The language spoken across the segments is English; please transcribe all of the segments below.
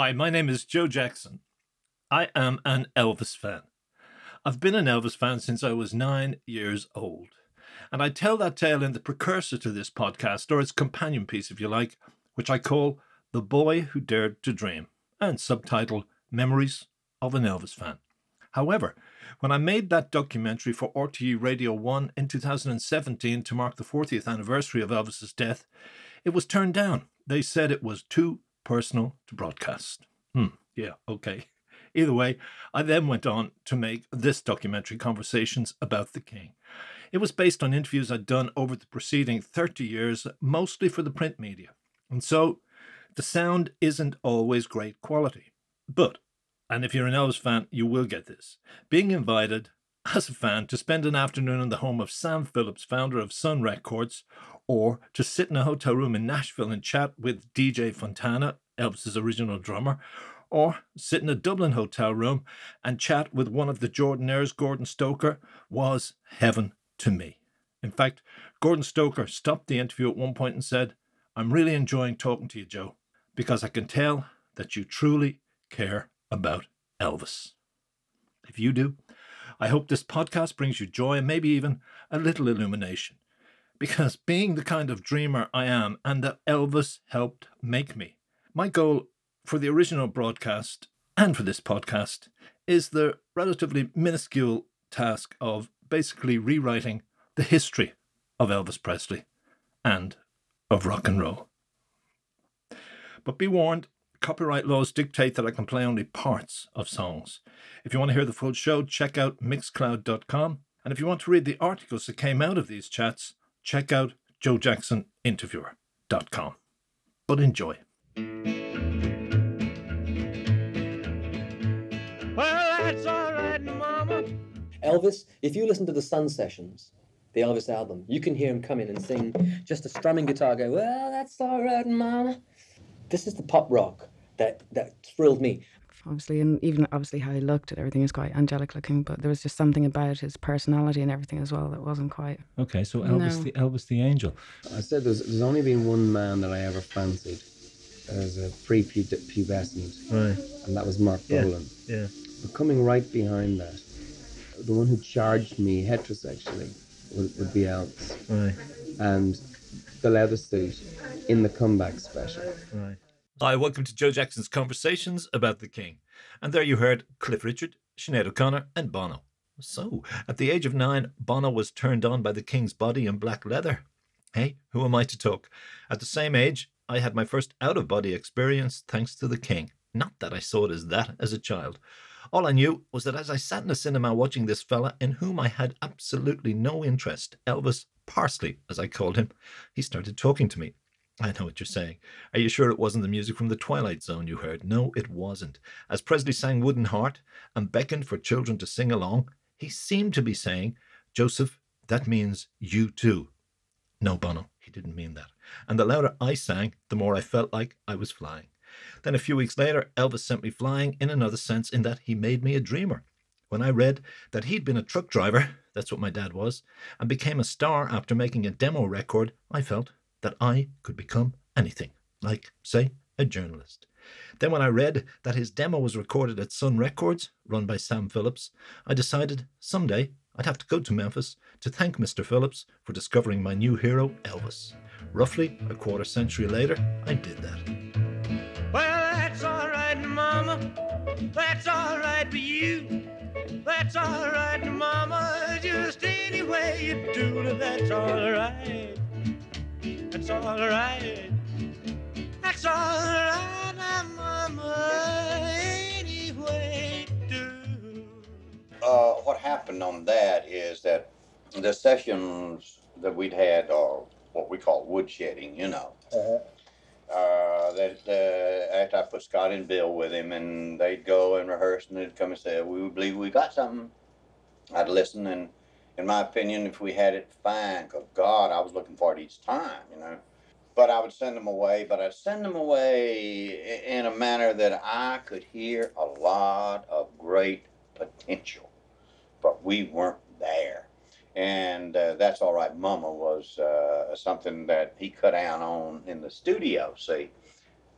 Hi, my name is Joe Jackson. I am an Elvis fan. I've been an Elvis fan since I was nine years old. And I tell that tale in the precursor to this podcast, or its companion piece, if you like, which I call The Boy Who Dared to Dream, and subtitle Memories of an Elvis Fan. However, when I made that documentary for RTE Radio 1 in 2017 to mark the 40th anniversary of Elvis's death, it was turned down. They said it was too personal to broadcast. Hmm, yeah, okay. Either way, I then went on to make this documentary, Conversations About the King. It was based on interviews I'd done over the preceding 30 years, mostly for the print media. And so the sound isn't always great quality. But, and if you're an Elvis fan, you will get this. Being invited as a fan to spend an afternoon in the home of Sam Phillips, founder of Sun Records, or to sit in a hotel room in Nashville and chat with DJ Fontana, Elvis's original drummer, or sit in a Dublin hotel room and chat with one of the Jordanaires, Gordon Stoker, was heaven to me. In fact, Gordon Stoker stopped the interview at one point and said, I'm really enjoying talking to you, Joe, because I can tell that you truly care about Elvis. If you do, I hope this podcast brings you joy and maybe even a little illumination. Because being the kind of dreamer I am and that Elvis helped make me, my goal for the original broadcast and for this podcast is the relatively minuscule task of basically rewriting the history of Elvis Presley and of rock and roll. But be warned, copyright laws dictate that I can play only parts of songs. If you want to hear the full show, check out mixcloud.com. And if you want to read the articles that came out of these chats, check out joejacksoninterviewer.com. But enjoy. Well, that's all right, Mama. Elvis, if you listen to the Sun Sessions, the Elvis album, you can hear him come in and sing just a strumming guitar go, Well, that's all right, Mama. This is the pop rock that, that thrilled me. obviously, and even obviously how he looked and everything is quite angelic looking, but there was just something about his personality and everything as well that wasn't quite. Okay, so Elvis No. the Elvis the Angel. I said there's, there's only been one man that I ever fancied as a pre-pubescent, Right. and that was Mark Yeah. Bolan. Yeah. But coming right behind that, the one who charged me heterosexually would, would be Elvis, Right. and the leather suit in the comeback special. Right. Hi, welcome to Joe Jackson's Conversations about the King. And there you heard Cliff Richard, Sinead O'Connor, and Bono. So, at the age of nine, Bono was turned on by the King's body in black leather. Hey, who am I to talk? At the same age, I had my first out of body experience thanks to the King. Not that I saw it as that as a child. All I knew was that as I sat in a cinema watching this fella in whom I had absolutely no interest, Elvis Parsley, as I called him, he started talking to me. I know what you're saying. Are you sure it wasn't the music from the Twilight Zone you heard? No, it wasn't. As Presley sang Wooden Heart and beckoned for children to sing along, he seemed to be saying, Joseph, that means you too. No, Bono, he didn't mean that. And the louder I sang, the more I felt like I was flying. Then a few weeks later, Elvis sent me flying in another sense, in that he made me a dreamer. When I read that he'd been a truck driver, that's what my dad was, and became a star after making a demo record, I felt that I could become anything, like, say, a journalist. Then, when I read that his demo was recorded at Sun Records, run by Sam Phillips, I decided someday I'd have to go to Memphis to thank Mr. Phillips for discovering my new hero, Elvis. Roughly a quarter century later, I did that. Well, that's all right, Mama. That's all right for you. That's all right, Mama. Just any way you do that's all right. That's all right. That's all right, now, Mama. Any way you do. uh, what happened on that is that the sessions that we'd had are what we call woodshedding, you know. Uh, that uh, after I put Scott and Bill with him, and they'd go and rehearse, and they'd come and say, "We believe we got something." I'd listen, and in my opinion, if we had it, fine. Cause God, I was looking for it each time, you know. But I would send them away, but I'd send them away in a manner that I could hear a lot of great potential, but we weren't there. And uh, that's all right. Mama was uh, something that he cut down on in the studio. See,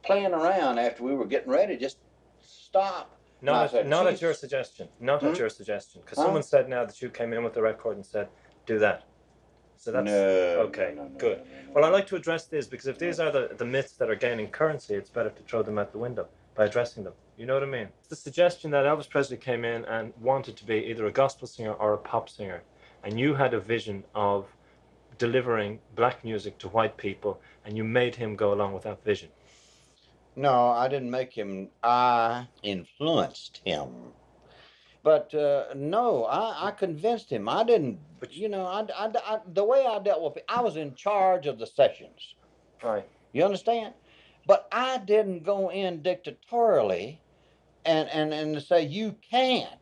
playing around after we were getting ready. Just stop. Not, at, not at your suggestion. Not Hmm? at your suggestion. Because Huh? someone said now that you came in with the record and said, do that. So that's no, okay. no, no, good. Well, I like to address these because if these are the, the myths that are gaining currency, it's better to throw them out the window by addressing them. You know what I mean? The suggestion that Elvis Presley came in and wanted to be either a gospel singer or a pop singer, and you had a vision of delivering black music to white people, and you made him go along with that vision. No, I didn't make him. I influenced him. But uh, no, I, I convinced him. I didn't. But you know, I, I, I- the way I dealt with it, I was in charge of the sessions. Right. You understand? But I didn't go in dictatorially, and and and say you can't.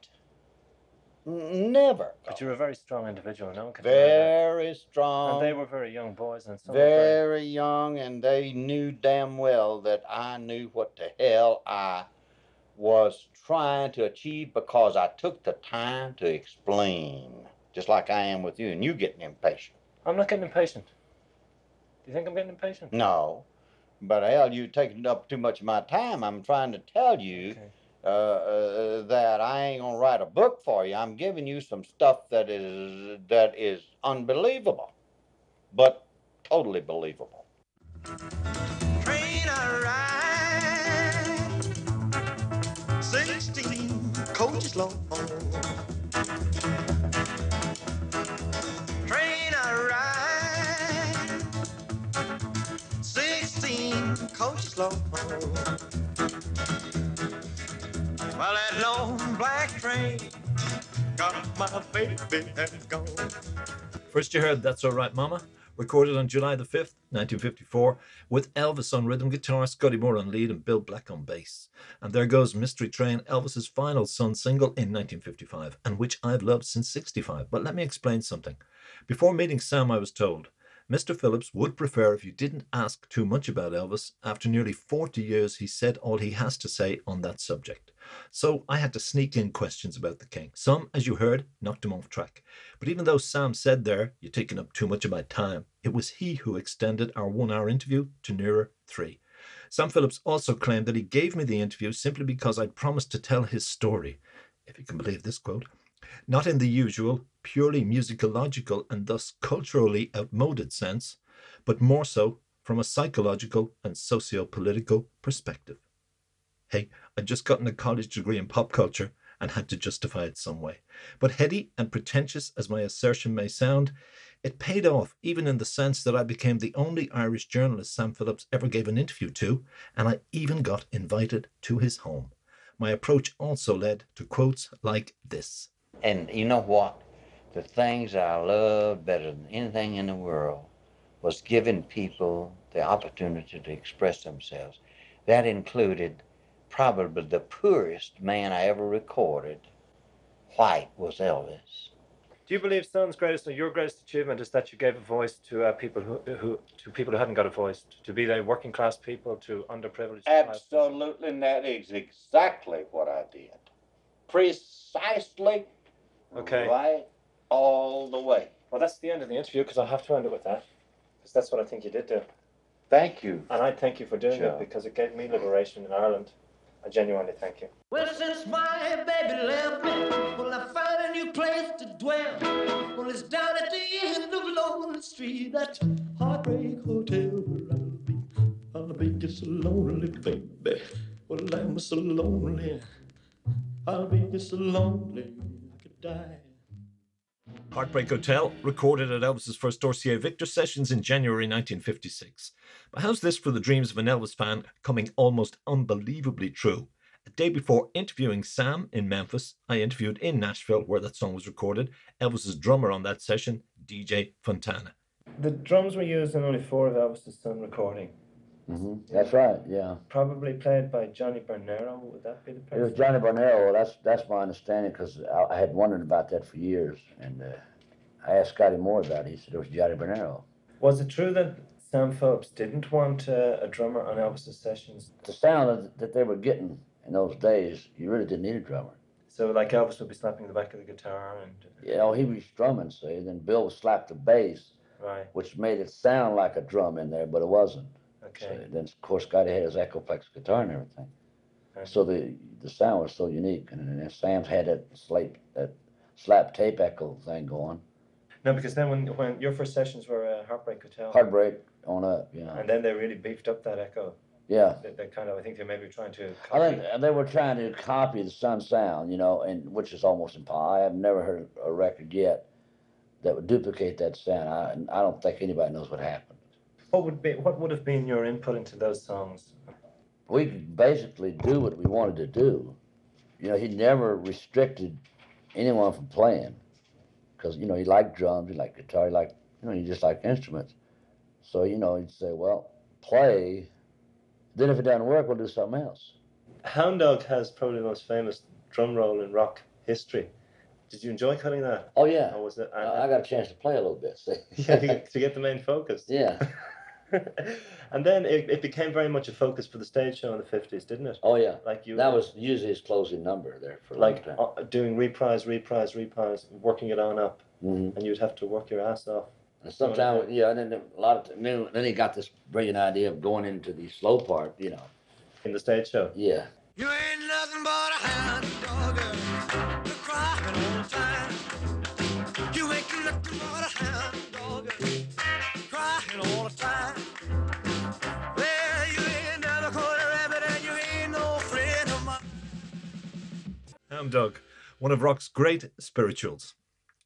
Never. But you're a very strong individual. No one that. very strong. And they were very young boys, and were very very young, and they knew damn well that I knew what the hell I was trying to achieve because I took the time to explain, just like I am with you, and you getting impatient. I'm not getting impatient. Do you think I'm getting impatient? No, but hell, you're taking up too much of my time. I'm trying to tell you Okay. Uh, uh, that I ain't gonna write a book for you. I'm giving you some stuff that is that is unbelievable, but totally believable. Train ride, 16 coaches long. Train ride, 16 coaches long. Well, that long black train got my baby and gone. First, you heard That's All Right Mama, recorded on July the 5th, 1954, with Elvis on rhythm guitar, Scotty Moore on lead, and Bill Black on bass. And there goes Mystery Train, Elvis's final Sun single in 1955, and which I've loved since 65. But let me explain something. Before meeting Sam, I was told Mr. Phillips would prefer if you didn't ask too much about Elvis. After nearly 40 years, he said all he has to say on that subject. So I had to sneak in questions about the king. Some, as you heard, knocked him off track. But even though Sam said there, you're taking up too much of my time, it was he who extended our one hour interview to nearer three. Sam Phillips also claimed that he gave me the interview simply because I'd promised to tell his story, if you can believe this quote, not in the usual, purely musicological and thus culturally outmoded sense, but more so from a psychological and socio political perspective. Hey, I'd just gotten a college degree in pop culture and had to justify it some way. But heady and pretentious as my assertion may sound, it paid off even in the sense that I became the only Irish journalist Sam Phillips ever gave an interview to, and I even got invited to his home. My approach also led to quotes like this And you know what? The things I loved better than anything in the world was giving people the opportunity to express themselves. That included probably the poorest man I ever recorded. White was Elvis. Do you believe Sun's greatest or your greatest achievement is that you gave a voice to uh, people who, who to people who hadn't got a voice, to be they working class people, to underprivileged? Absolutely, and that is exactly what I did. Precisely Okay. right all the way. Well, that's the end of the interview because I have to end it with that, because that's what I think you did do, Thank you. and I thank you for doing Sure. it because it gave me liberation in Ireland. I genuinely thank you. Well, since my baby left me, well, I found a new place to dwell. Well, it's down at the end of Lonely Street, that heartbreak hotel where I'll be. I'll be just so lonely, baby. Well, I'm so lonely. I'll be just so lonely, I could die. Heartbreak Hotel, recorded at Elvis's first Dossier Victor sessions in January 1956. But how's this for the dreams of an Elvis fan coming almost unbelievably true? A day before interviewing Sam in Memphis, I interviewed in Nashville, where that song was recorded, Elvis's drummer on that session, DJ Fontana. The drums were used in only four of Elvis's Sun recording, hmm That's right. Yeah, probably played by Johnny Bernero. Would that be the person? it was? Johnny Bernero. That's that's my understanding because I, I had wondered about that for years, and uh, I asked Scotty Moore about it. He said it was Johnny Bernero. Was it true that Sam Phillips didn't want uh, a drummer on Elvis's sessions? The sound that, that they were getting in those days, you really didn't need a drummer. So, like Elvis would be slapping the back of the guitar and You know, he was strumming, see, then Bill would slap the bass, right. which made it sound like a drum in there, but it wasn't. Okay. So then, of course, Scotty had his Echoplex guitar and everything. Okay. So the the sound was so unique, and then Sam's had that slate that slap tape echo thing going, No, because then when when your first sessions were uh, Heartbreak Hotel, heartbreak on up, you know. and then they really beefed up that echo. Yeah, They, they kind of, I think they may be trying to. I Copy. think they were trying to copy the Sun sound, you know, and which is almost impossible. I have never heard a record yet that would duplicate that sound. I I don't think anybody knows what happened. What would be what would have been your input into those songs? we could basically do what we wanted to do. You know, he never restricted anyone from playing because, you know, he liked drums, he liked guitar, he liked, you know, he just liked instruments. So, you know, he'd say, well, play. Then if it doesn't work, we'll do something else. Hound Dog has probably the most famous drum roll in rock history. Did you enjoy cutting that? Oh, yeah. Or was it? I I got a chance to play a little bit, yeah, to get the main focus. yeah. and then it, it became very much a focus for the stage show in the fifties, didn't it? Oh, yeah. Like you, That was usually his closing number there for a long like time. uh, doing reprise, reprise, reprise, working it on up, Mhm. and you'd have to work your ass off. And sometimes, yeah, and then a lot of, t- then, then he got this brilliant idea of going into the slow part, you know. in the stage show. Yeah. You ain't nothing but a hound Hound Dog, one of rock's great spirituals.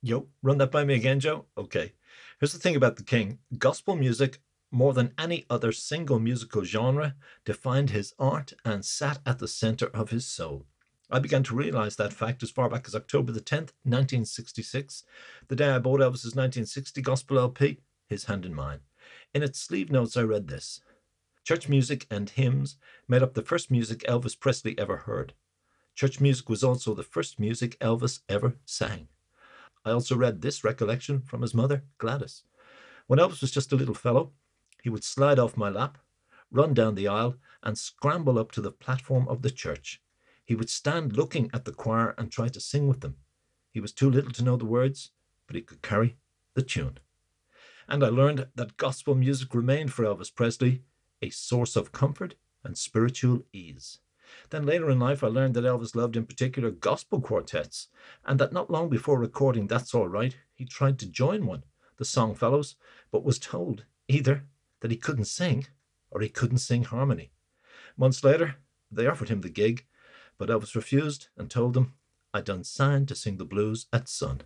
Yo, run that by me again, Joe? Okay. Here's the thing about the king gospel music, more than any other single musical genre, defined his art and sat at the center of his soul. I began to realize that fact as far back as October the 10th, 1966, the day I bought Elvis's 1960 gospel LP, His Hand in Mine. In its sleeve notes, I read this Church music and hymns made up the first music Elvis Presley ever heard. Church music was also the first music Elvis ever sang. I also read this recollection from his mother, Gladys. When Elvis was just a little fellow, he would slide off my lap, run down the aisle, and scramble up to the platform of the church. He would stand looking at the choir and try to sing with them. He was too little to know the words, but he could carry the tune. And I learned that gospel music remained for Elvis Presley a source of comfort and spiritual ease. Then later in life, I learned that Elvis loved in particular gospel quartets, and that not long before recording That's All Right, he tried to join one, the Songfellows, but was told either that he couldn't sing or he couldn't sing harmony. Months later, they offered him the gig, but Elvis refused and told them, I done signed to sing the blues at Sun.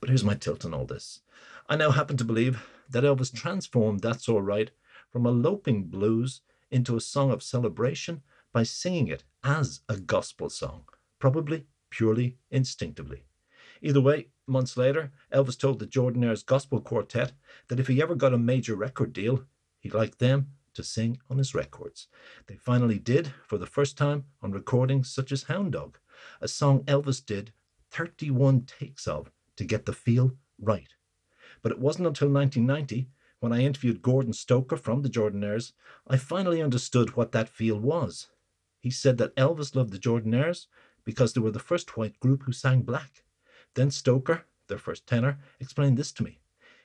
But here's my tilt on all this. I now happen to believe that Elvis transformed That's All Right from a loping blues into a song of celebration by singing it as a gospel song, probably purely instinctively. Either way, months later, Elvis told the Jordanaires Gospel Quartet that if he ever got a major record deal, he'd like them to sing on his records. They finally did for the first time on recordings such as Hound Dog, a song Elvis did 31 takes of to get the feel right. But it wasn't until 1990, when I interviewed Gordon Stoker from the Jordanaires, I finally understood what that feel was. He said that Elvis loved the Jordanaires because they were the first white group who sang black. Then Stoker, their first tenor, explained this to me.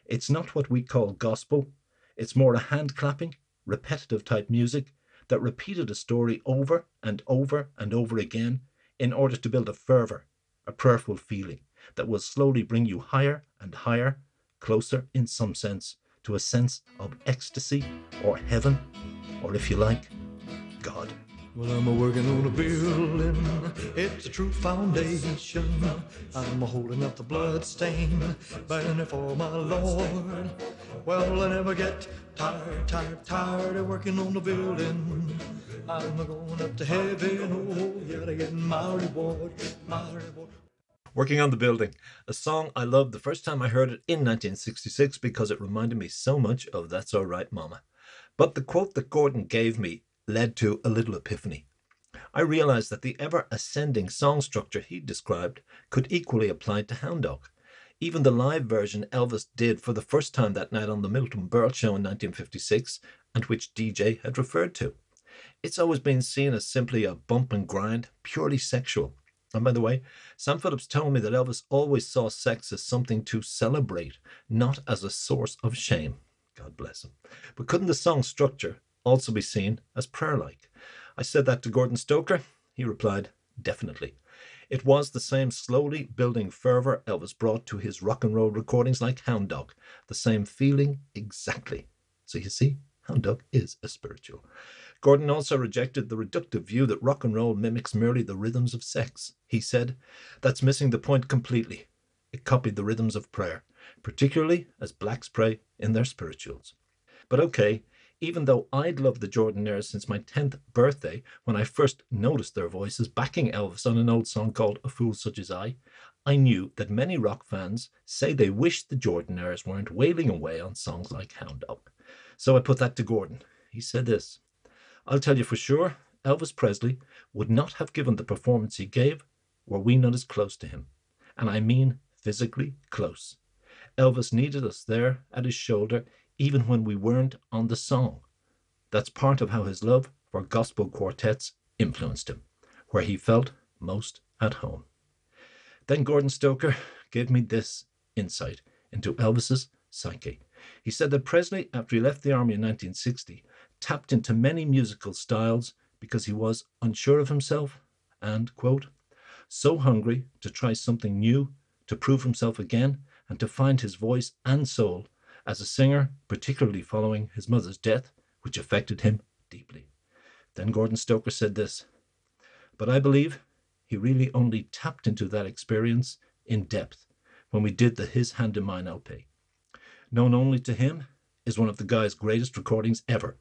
It's not what we call gospel, it's more a hand clapping, repetitive type music that repeated a story over and over and over again in order to build a fervor, a prayerful feeling that will slowly bring you higher and higher, closer in some sense to a sense of ecstasy or heaven, or if you like, God. Well, I'm a working on a building. It's a true foundation. I'm a holding up the blood stain, burning for my Lord. Well, I never get tired, tired, tired of working on the building. I'm a going up to heaven. Oh, yeah, to get my reward, my reward. Working on the Building, a song I loved the first time I heard it in 1966 because it reminded me so much of That's All Right, Mama. But the quote that Gordon gave me led to a little epiphany. I realized that the ever ascending song structure he described could equally apply to Hound Dog. Even the live version Elvis did for the first time that night on the Milton Berle show in 1956, and which DJ had referred to. It's always been seen as simply a bump and grind, purely sexual. And by the way, Sam Phillips told me that Elvis always saw sex as something to celebrate, not as a source of shame. God bless him. But couldn't the song structure also be seen as prayer like. I said that to Gordon Stoker. He replied, Definitely. It was the same slowly building fervour Elvis brought to his rock and roll recordings like Hound Dog, the same feeling exactly. So you see, Hound Dog is a spiritual. Gordon also rejected the reductive view that rock and roll mimics merely the rhythms of sex. He said, That's missing the point completely. It copied the rhythms of prayer, particularly as blacks pray in their spirituals. But okay, even though I'd loved the Jordanaires since my 10th birthday when I first noticed their voices backing Elvis on an old song called A Fool Such as I, I knew that many rock fans say they wish the Jordanaires weren't wailing away on songs like Hound Dog. So I put that to Gordon. He said this I'll tell you for sure, Elvis Presley would not have given the performance he gave were we not as close to him. And I mean physically close. Elvis needed us there at his shoulder even when we weren't on the song. That's part of how his love for gospel quartets influenced him, where he felt most at home. Then Gordon Stoker gave me this insight into Elvis's psyche. He said that Presley, after he left the army in 1960, tapped into many musical styles because he was unsure of himself and, quote, so hungry to try something new, to prove himself again, and to find his voice and soul as a singer, particularly following his mother's death, which affected him deeply. Then Gordon Stoker said this But I believe he really only tapped into that experience in depth when we did the His Hand in Mine LP. Known only to him is one of the guy's greatest recordings ever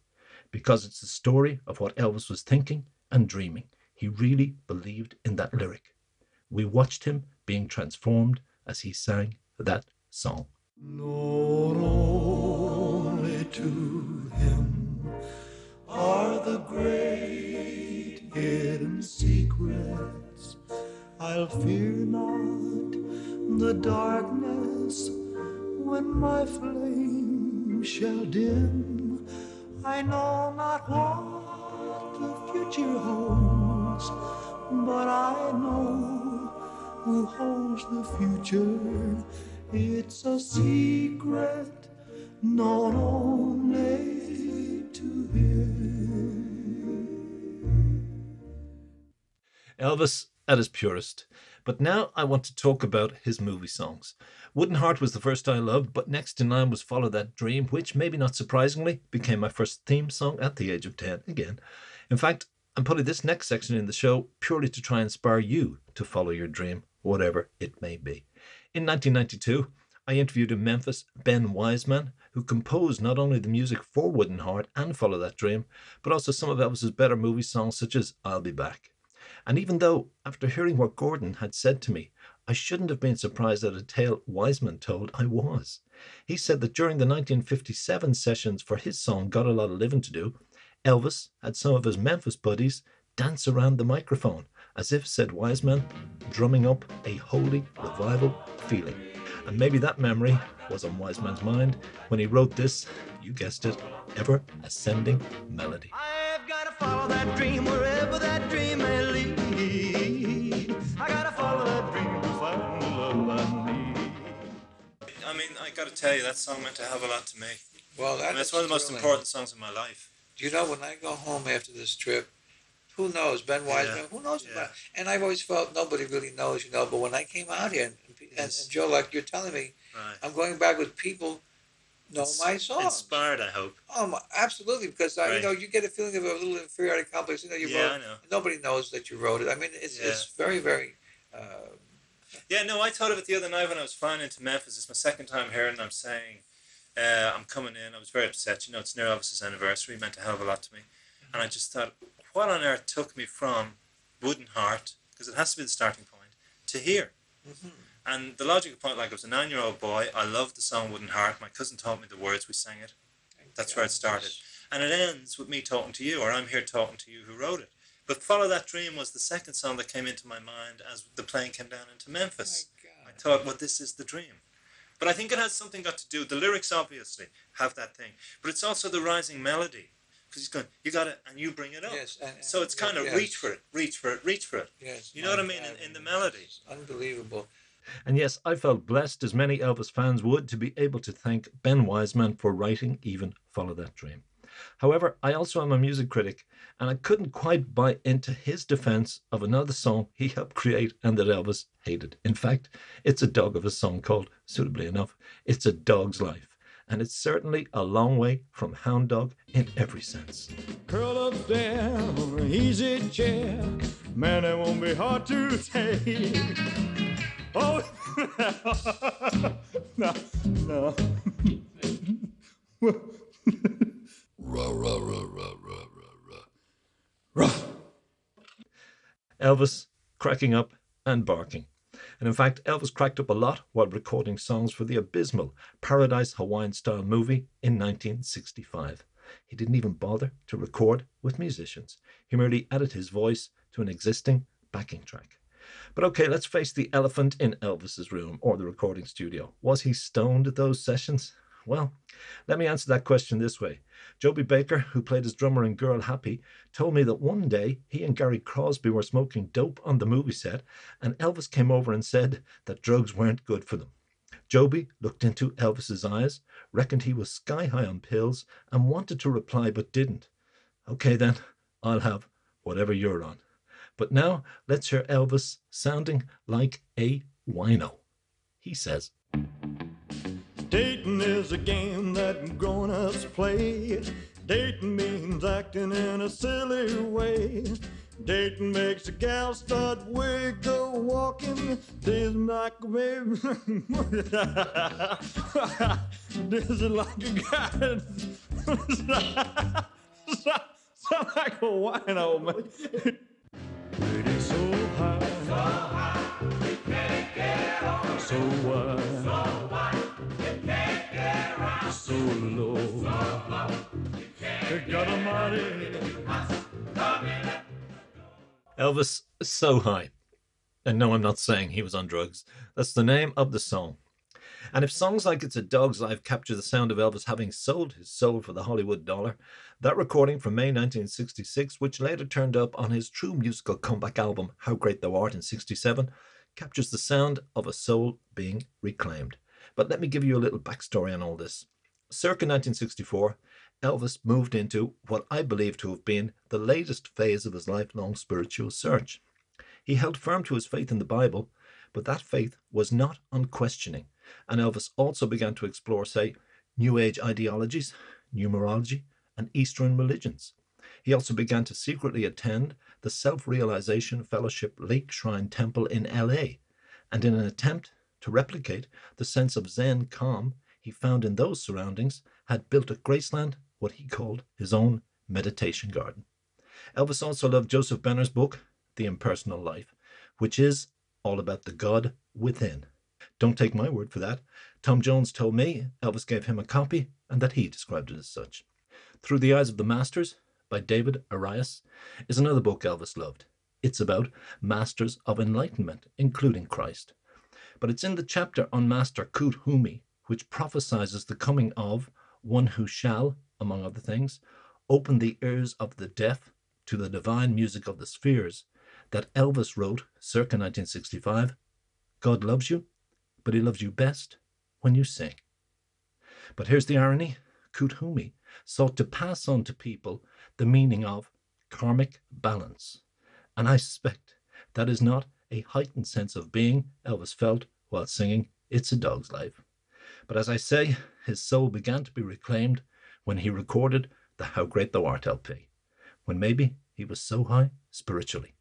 because it's the story of what Elvis was thinking and dreaming. He really believed in that lyric. We watched him being transformed as he sang that song. Known only to him are the great hidden secrets. I'll fear not the darkness when my flame shall dim. I know not what the future holds, but I know who holds the future. It's a secret known only to him. Elvis at his purest. But now I want to talk about his movie songs. Wooden Heart was the first I loved, but next in line was Follow That Dream, which, maybe not surprisingly, became my first theme song at the age of 10 again. In fact, I'm putting this next section in the show purely to try and inspire you to follow your dream, whatever it may be. In 1992, I interviewed in Memphis Ben Weisman, who composed not only the music for Wooden Heart and Follow That Dream, but also some of Elvis's better movie songs such as I'll Be Back. And even though, after hearing what Gordon had said to me, I shouldn't have been surprised at a tale Weisman told, I was. He said that during the 1957 sessions for his song Got a Lot of Living to Do, Elvis had some of his Memphis buddies dance around the microphone, as if, said Weisman, drumming up a holy revival feeling. And maybe that memory was on Weisman's mind when he wrote this, you guessed it, ever ascending melody. I've got to follow that dream wherever that dream may lead. I got to follow that dream to find the love I need. I mean, I got to tell you, that song meant to have a lot to me. Well, I mean, it's is one of the most thrilling. important songs in my life. Do you know when I go home after this trip, who knows? Ben Weisman, Yeah, who knows yeah. And I've always felt nobody really knows, you know. But when I came out here, and, and, and Joe, like you're telling me, Right. I'm going back with people know Ins- my songs. Inspired, I hope. Oh, absolutely, because you know, you get a feeling of a little inferiority complex. You know, you Yeah, wrote. I know. Nobody knows that you wrote it. I mean, it's Yeah. it's very very. Uh, Yeah, no, I thought of it the other night when I was flying into Memphis. It's my second time here, and I'm saying, uh, I'm coming in. I was very upset. You know, it's near Elvis's anniversary. It meant a hell of a lot to me. And I just thought, what on earth took me from Wooden Heart, because it has to be the starting point, to here? Mm-hmm. And the logical point, like I was a nine year old boy, I loved the song Wooden Heart. My cousin taught me the words, we sang it. That's where it started. And it ends with me talking to you, or I'm here talking to you who wrote it. But Follow That Dream was the second song that came into my mind as the plane came down into Memphis. I thought, well, this is the dream. But I think it has something got to do. The lyrics obviously have that thing, but it's also the rising melody. Because he's going, you got it, and you bring it up. Yes, and- and- so it's kind of yes. reach for it, reach for it, reach for it. yes. You know what I mean? In, in the it's melody. Unbelievable. And yes, I felt blessed, as many Elvis fans would, to be able to thank Ben Weisman for writing even Follow That Dream. However, I also am a music critic, and I couldn't quite buy into his defense of another song he helped create and that Elvis hated. In fact, it's a dog of a song called, suitably enough, It's a Dog's Life. And it's certainly a long way from Hound Dog in every sense. Curl up there on an easy chair. Man, it won't be hard to take. Oh, no, no. Elvis cracking up and barking. And in fact, Elvis cracked up a lot while recording songs for the abysmal Paradise Hawaiian style movie in 1965. He didn't even bother to record with musicians. He merely added his voice to an existing backing track. But okay, let's face the elephant in Elvis's room or the recording studio. Was he stoned at those sessions? Well, let me answer that question this way. Joby Baker, who played his drummer in Girl Happy, told me that one day he and Gary Crosby were smoking dope on the movie set, and Elvis came over and said that drugs weren't good for them. Joby looked into Elvis's eyes, reckoned he was sky high on pills, and wanted to reply but didn't. Okay then, I'll have whatever you're on. But now let's hear Elvis sounding like a wino. He says, Dating is a game that grown ups play. Dating means acting in a silly way. Dating makes a gal start wiggle walking. This like a baby. this is like a guy. Sound like a wino, man. Pretty so high. So high. we can't So wide. So Elvis So High. And no, I'm not saying he was on drugs. That's the name of the song. And if songs like It's a Dog's Life capture the sound of Elvis having sold his soul for the Hollywood dollar, that recording from May 1966, which later turned up on his true musical comeback album How Great Thou Art in 67, captures the sound of a soul being reclaimed. But let me give you a little backstory on all this. Circa 1964, Elvis moved into what I believe to have been the latest phase of his lifelong spiritual search. He held firm to his faith in the Bible, but that faith was not unquestioning, and Elvis also began to explore, say, New Age ideologies, numerology, and Eastern religions. He also began to secretly attend the Self Realization Fellowship Lake Shrine Temple in LA, and in an attempt to replicate the sense of Zen calm he found in those surroundings, had built a Graceland what he called his own meditation garden. Elvis also loved Joseph Benner's book, The Impersonal Life, which is all about the God within. Don't take my word for that. Tom Jones told me Elvis gave him a copy and that he described it as such. Through the Eyes of the Masters by David Anrias is another book Elvis loved. It's about masters of enlightenment, including Christ. But it's in the chapter on Master Kut Humi, which prophesies the coming of one who shall, among other things, opened the ears of the deaf to the divine music of the spheres, that Elvis wrote circa 1965 God loves you, but he loves you best when you sing. But here's the irony Kut Humi sought to pass on to people the meaning of karmic balance. And I suspect that is not a heightened sense of being Elvis felt while singing It's a Dog's Life. But as I say, his soul began to be reclaimed when he recorded the How Great Thou Art LP, when maybe he was so high spiritually.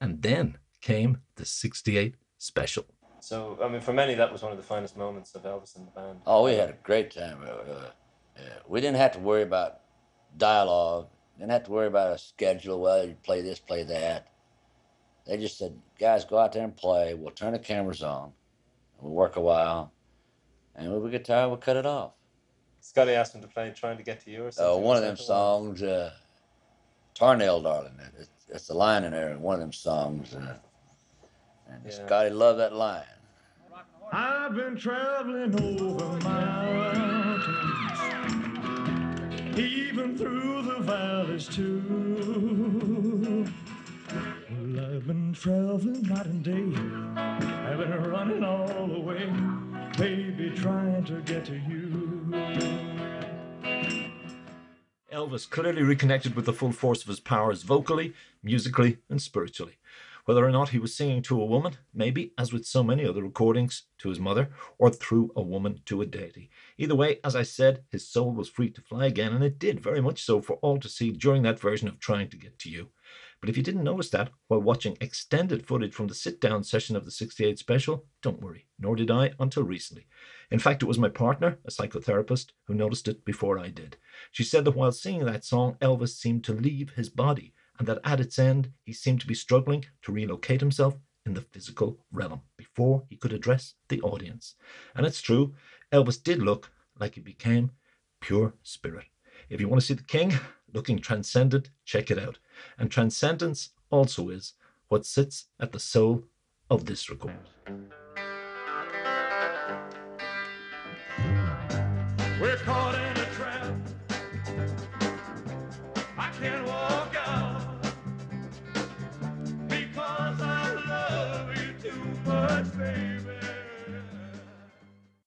And then came the 68 special. So, I mean, for many, that was one of the finest moments of Elvis and the band. Oh, we had a great time. Uh, uh. We didn't have to worry about dialogue. Didn't have to worry about a schedule. Well, you play this, play that. They just said, guys, go out there and play. We'll turn the cameras on. We'll work a while. And when we get tired, we'll cut it off. Scotty asked him to play Trying to Get to You or Uh, something. one of them that one? songs, uh, Tarnell, darling. It's, it's the line in there in one of them songs. Uh, and Yeah. Scotty loved that line. I've been traveling over mountains, even through the valleys too. Well, I've been traveling night and day, I've been running all the way, baby, trying to get to you. Elvis clearly reconnected with the full force of his powers vocally, musically, and spiritually. Whether or not he was singing to a woman, maybe, as with so many other recordings, to his mother, or through a woman to a deity. Either way, as I said, his soul was free to fly again, and it did very much so for all to see during that version of Trying to Get to You. But if you didn't notice that while watching extended footage from the sit down session of the 68 special, don't worry, nor did I until recently. In fact, it was my partner, a psychotherapist, who noticed it before I did. She said that while singing that song, Elvis seemed to leave his body, and that at its end, he seemed to be struggling to relocate himself in the physical realm before he could address the audience. And it's true, Elvis did look like he became pure spirit. If you want to see the king looking transcendent, check it out. And transcendence also is what sits at the soul of this record. We're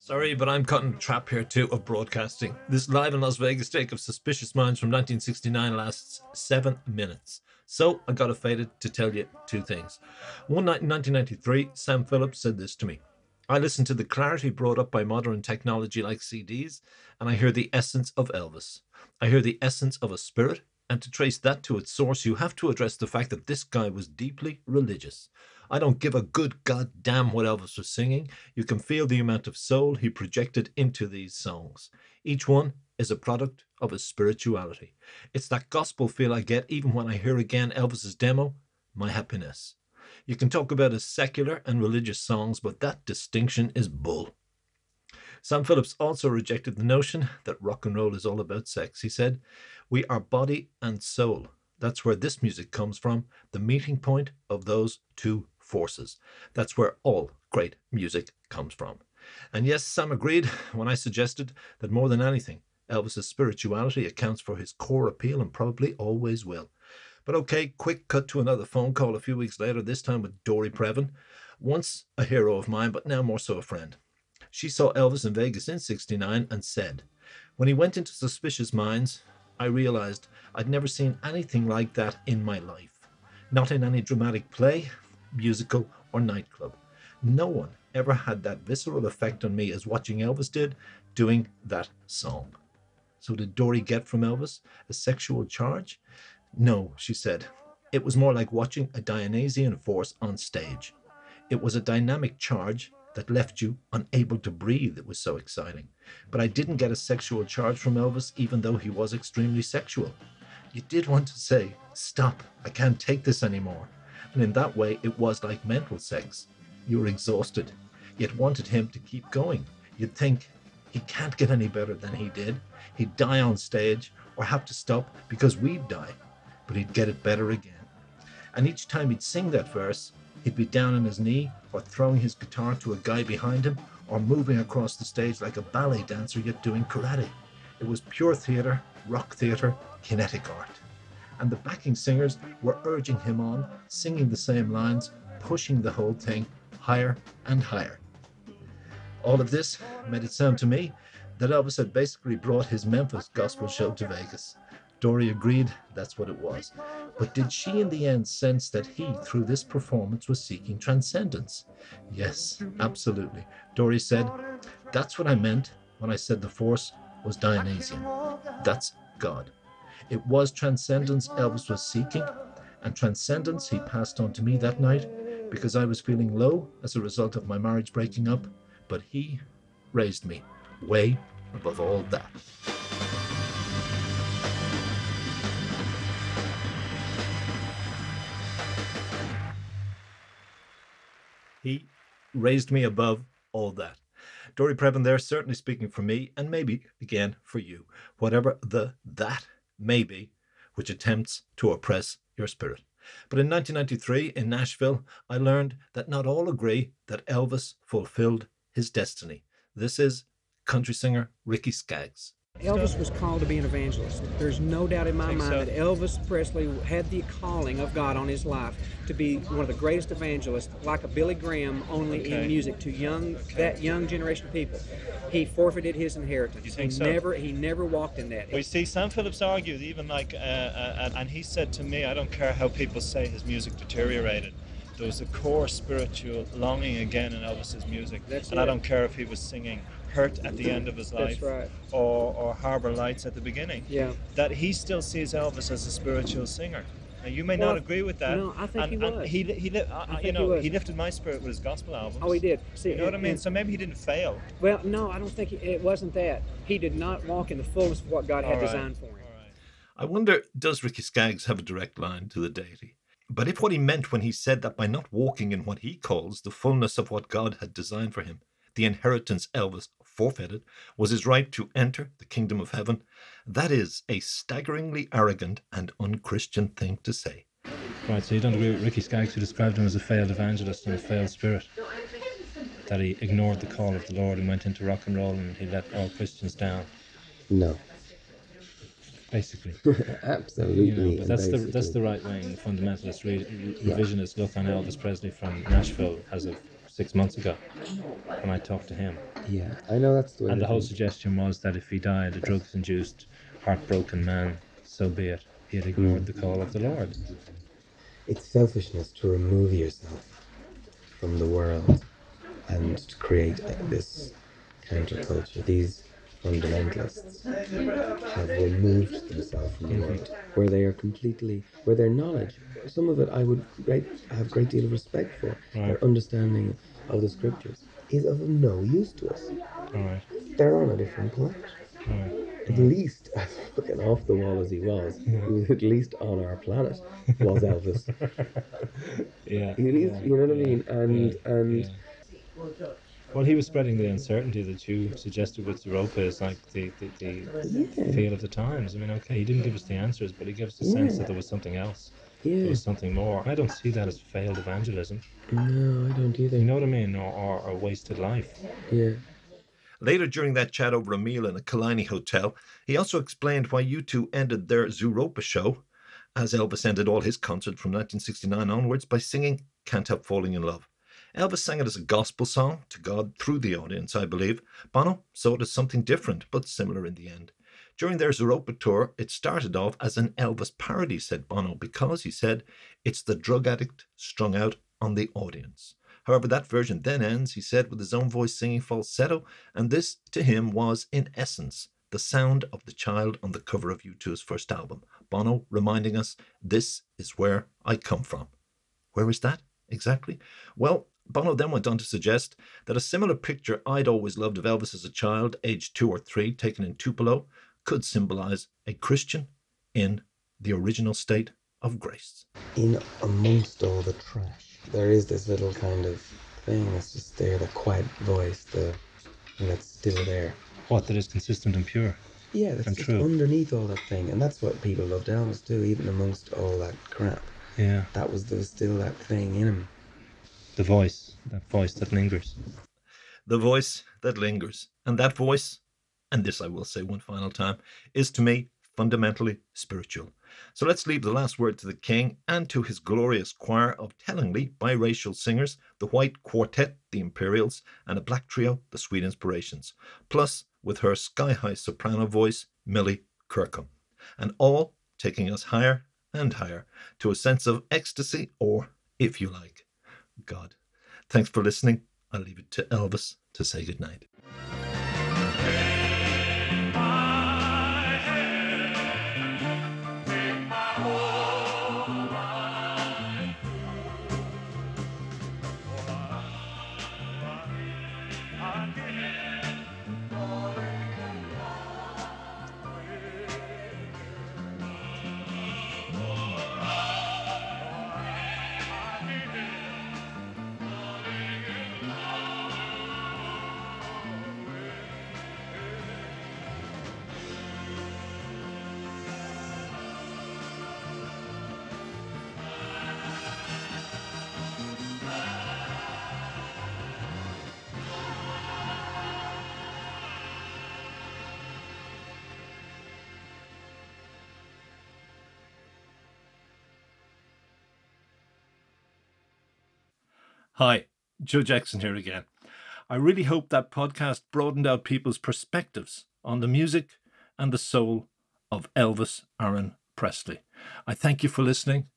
Sorry, but I'm cutting trap here too of broadcasting. This live in Las Vegas take of Suspicious Minds from 1969 lasts seven minutes. So I got it fated to tell you two things. One night in 1993, Sam Phillips said this to me. I listen to the clarity brought up by modern technology like CDs, and I hear the essence of Elvis. I hear the essence of a spirit, and to trace that to its source, you have to address the fact that this guy was deeply religious. I don't give a good goddamn what Elvis was singing. You can feel the amount of soul he projected into these songs. Each one is a product of his spirituality. It's that gospel feel I get even when I hear again Elvis's demo, My Happiness. You can talk about his secular and religious songs, but that distinction is bull. Sam Phillips also rejected the notion that rock and roll is all about sex. He said, We are body and soul. That's where this music comes from, the meeting point of those two forces. That's where all great music comes from. And yes, Sam agreed when I suggested that more than anything, Elvis's spirituality accounts for his core appeal and probably always will. But okay, quick cut to another phone call a few weeks later, this time with Dory Previn, once a hero of mine, but now more so a friend. She saw Elvis in Vegas in 69 and said, When he went into Suspicious Minds, I realized I'd never seen anything like that in my life. Not in any dramatic play, musical, or nightclub. No one ever had that visceral effect on me as watching Elvis did doing that song. So, did Dory get from Elvis a sexual charge? No, she said. It was more like watching a Dionysian force on stage. It was a dynamic charge that left you unable to breathe. It was so exciting. But I didn't get a sexual charge from Elvis, even though he was extremely sexual. You did want to say, Stop, I can't take this anymore. And in that way, it was like mental sex. You were exhausted, yet wanted him to keep going. You'd think, he can't get any better than he did. He'd die on stage or have to stop because we'd die, but he'd get it better again. And each time he'd sing that verse, he'd be down on his knee or throwing his guitar to a guy behind him or moving across the stage like a ballet dancer yet doing karate. It was pure theatre, rock theatre, kinetic art. And the backing singers were urging him on, singing the same lines, pushing the whole thing higher and higher. All of this made it sound to me that Elvis had basically brought his Memphis gospel show to Vegas. Dory agreed that's what it was. But did she in the end sense that he, through this performance, was seeking transcendence? Yes, absolutely. Dory said, That's what I meant when I said the force was Dionysian. That's God. It was transcendence Elvis was seeking, and transcendence he passed on to me that night because I was feeling low as a result of my marriage breaking up, but he raised me way above all that. He raised me above all that. Dory Previn there, certainly speaking for me, and maybe again for you, whatever the that may be, which attempts to oppress your spirit. But in 1993 in Nashville, I learned that not all agree that Elvis fulfilled his destiny. This is country singer Ricky Skaggs. Elvis was called to be an evangelist. There's no doubt in my mind so? that Elvis Presley had the calling of God on his life to be one of the greatest evangelists, like a Billy Graham, only Okay. in music to young that young generation of people. He forfeited his inheritance. You think he so? never he never walked in that. We see Sam Phillips argued even like, uh, uh, and he said to me, I don't care how people say his music deteriorated. There was a core spiritual longing again in Elvis's music, That's and I don't care if he was singing "Hurt" at the end of his life, right. or, or "Harbor Lights" at the beginning. Yeah. That he still sees Elvis as a spiritual singer. Now you may Well, not agree with that. no, I think and, he was. he, he, li- uh, I you know, he was. he lifted my spirit with his gospel albums. Oh, he did. See, you know what I mean? and- So maybe he didn't fail. Well, no, I don't think he, it wasn't that. He did not walk in the fullness of what God had All right. designed for him. I wonder, does Ricky Skaggs have a direct line to the deity? But if what he meant when he said that by not walking in what he calls the fullness of what God had designed for him, the inheritance Elvis forfeited was his right to enter the kingdom of heaven, that is a staggeringly arrogant and unchristian thing to say. Right, so you don't agree with Ricky Skaggs, who described him as a failed evangelist and a failed spirit? That he ignored the call of the Lord and went into rock and roll and he let all Christians down, No, basically. absolutely. You know, but and that's the that's the right wing fundamentalist re- re- Yeah. revisionist look on Elvis Presley from Nashville as of six months ago when I talked to him. Yeah, I know that's the way. And the whole think. suggestion was that if he died a drugs induced, heartbroken man, so be it. He had ignored the call of the Lord. It's selfishness to remove yourself from the world and to create this counterculture. These fundamentalists have removed themselves from the mm-hmm. world, where they are completely, where their knowledge, some of it I would great, have a great deal of respect for, their understanding of the scriptures is of no use to us. Right, They're on a different planet. right. At least, as fucking off the wall as he was, he mm-hmm. was at least on our planet, was Elvis. Yeah. Yeah, you know what I mean? And yeah, and yeah. Well, he was spreading the uncertainty that you suggested with Zooropa is like the, the, the Yeah. feel of the times. I mean, okay, he didn't give us the answers, but he gave us the sense that there was something else. Yeah. There was something more. I don't see that as failed evangelism. no, I don't either. You know what I mean? Or, or, or wasted life. Yeah, Later during that chat over a meal in a Killiney hotel, he also explained why U2 ended their Zooropa show, as Elvis ended all his concerts from 1969 onwards, by singing Can't Help Falling in Love. Elvis sang it as a gospel song to God through the audience, I believe. Bono saw it as something different, but similar in the end. During their Zooropa tour, it started off as an Elvis parody, said Bono, because he said it's the drug addict strung out on the audience. However, that version then ends, he said, with his own voice singing falsetto, and this to him was, in essence, the sound of the child on the cover of U2's first album. Bono reminding us, This is where I come from. Where is that exactly? Well, Bono then went on to suggest that a similar picture I'd always loved of Elvis as a child, aged two or three, taken in Tupelo, could symbolize a Christian in the original state of grace. in amongst all the trash, there is this little kind of thing that's just there, the quiet voice, the and that's still there. What, that is consistent and pure? Yeah, that's And just true. underneath all that thing, and that's what people loved Elvis too, even amongst all that crap. Yeah. That was there was still that thing in him. The voice, that voice that lingers. the voice that lingers. And that voice, and this I will say one final time, is to me fundamentally spiritual. So let's leave the last word to the king and to his glorious choir of tellingly biracial singers, the white quartet, the Imperials, and a black trio, the Sweet Inspirations, plus with her sky high soprano voice, Millie Kirkham, and all taking us higher and higher to a sense of ecstasy, or, if you like, God. Thanks for listening. I'll leave it to Elvis to say goodnight. Hi, Joe Jackson here again. I really hope that podcast broadened out people's perspectives on the music and the soul of Elvis Aaron Presley. I thank you for listening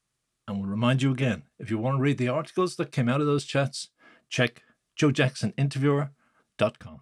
and will remind you again if you want to read the articles that came out of those chats, check joejacksoninterviewer.com.